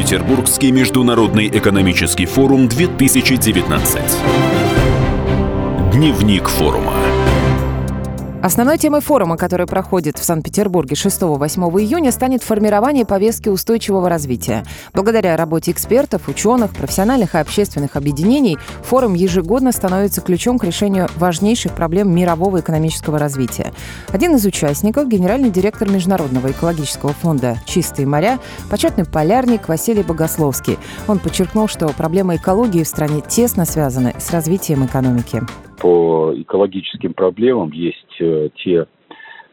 Петербургский международный экономический форум 2019. Дневник форума. Основной темой форума, который проходит в Санкт-Петербурге 6-8 июня, станет формирование повестки устойчивого развития. Благодаря работе экспертов, ученых, профессиональных и общественных объединений форум ежегодно становится ключом к решению важнейших проблем мирового экономического развития. Один из участников – генеральный директор Международного экологического фонда «Чистые моря», почетный полярник Василий Богословский. Он подчеркнул, что проблема экологии в стране тесно связана с развитием экономики по экологическим проблемам. Есть э, те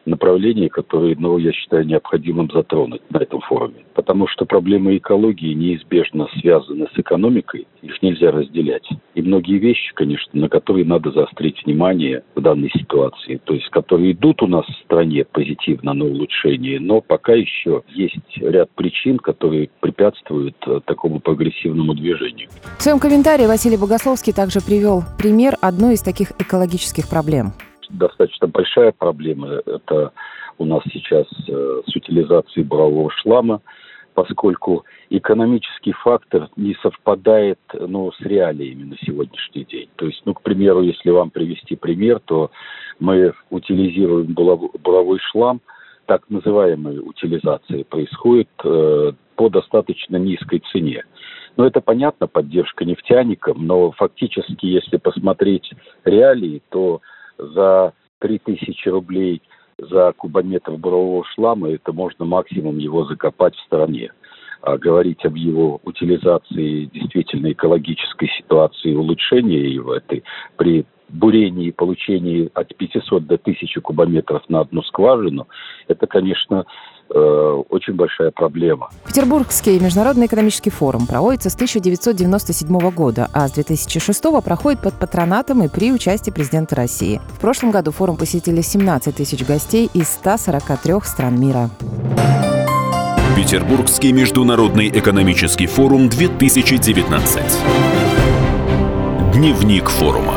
направления, которые, ну, я считаю, необходимым затронуть на этом форуме. Потому что проблемы экологии неизбежно связаны с экономикой, их нельзя разделять. И многие вещи, конечно, на которые надо заострить внимание в данной ситуации, то есть которые идут у нас в стране позитивно на улучшение, но пока еще есть ряд причин, которые препятствуют э, такому прогрессивному движению. В своем комментарии Василий Богословский также привел пример одной из таких экологических проблем – достаточно большая проблема. Это у нас сейчас э, с утилизацией бурового шлама, поскольку экономический фактор не совпадает ну, с реалиями на сегодняшний день. То есть, ну, к примеру, если вам привести пример, то мы утилизируем буровой шлам, так называемая утилизация происходит э, по достаточно низкой цене. Ну, это понятно, поддержка нефтяникам, но фактически, если посмотреть реалии, то за 3000 рублей за кубометр бурового шлама, это можно максимум его закопать в стороне. А говорить об его утилизации действительно экологической ситуации, улучшения его этой при бурении и получении от 500 до 1000 кубометров на одну скважину, это, конечно, очень большая проблема. Петербургский международный экономический форум проводится с 1997 года, а с 2006 проходит под патронатом и при участии президента России. В прошлом году форум посетили 17 тысяч гостей из 143 стран мира. Петербургский международный экономический форум 2019. Дневник форума.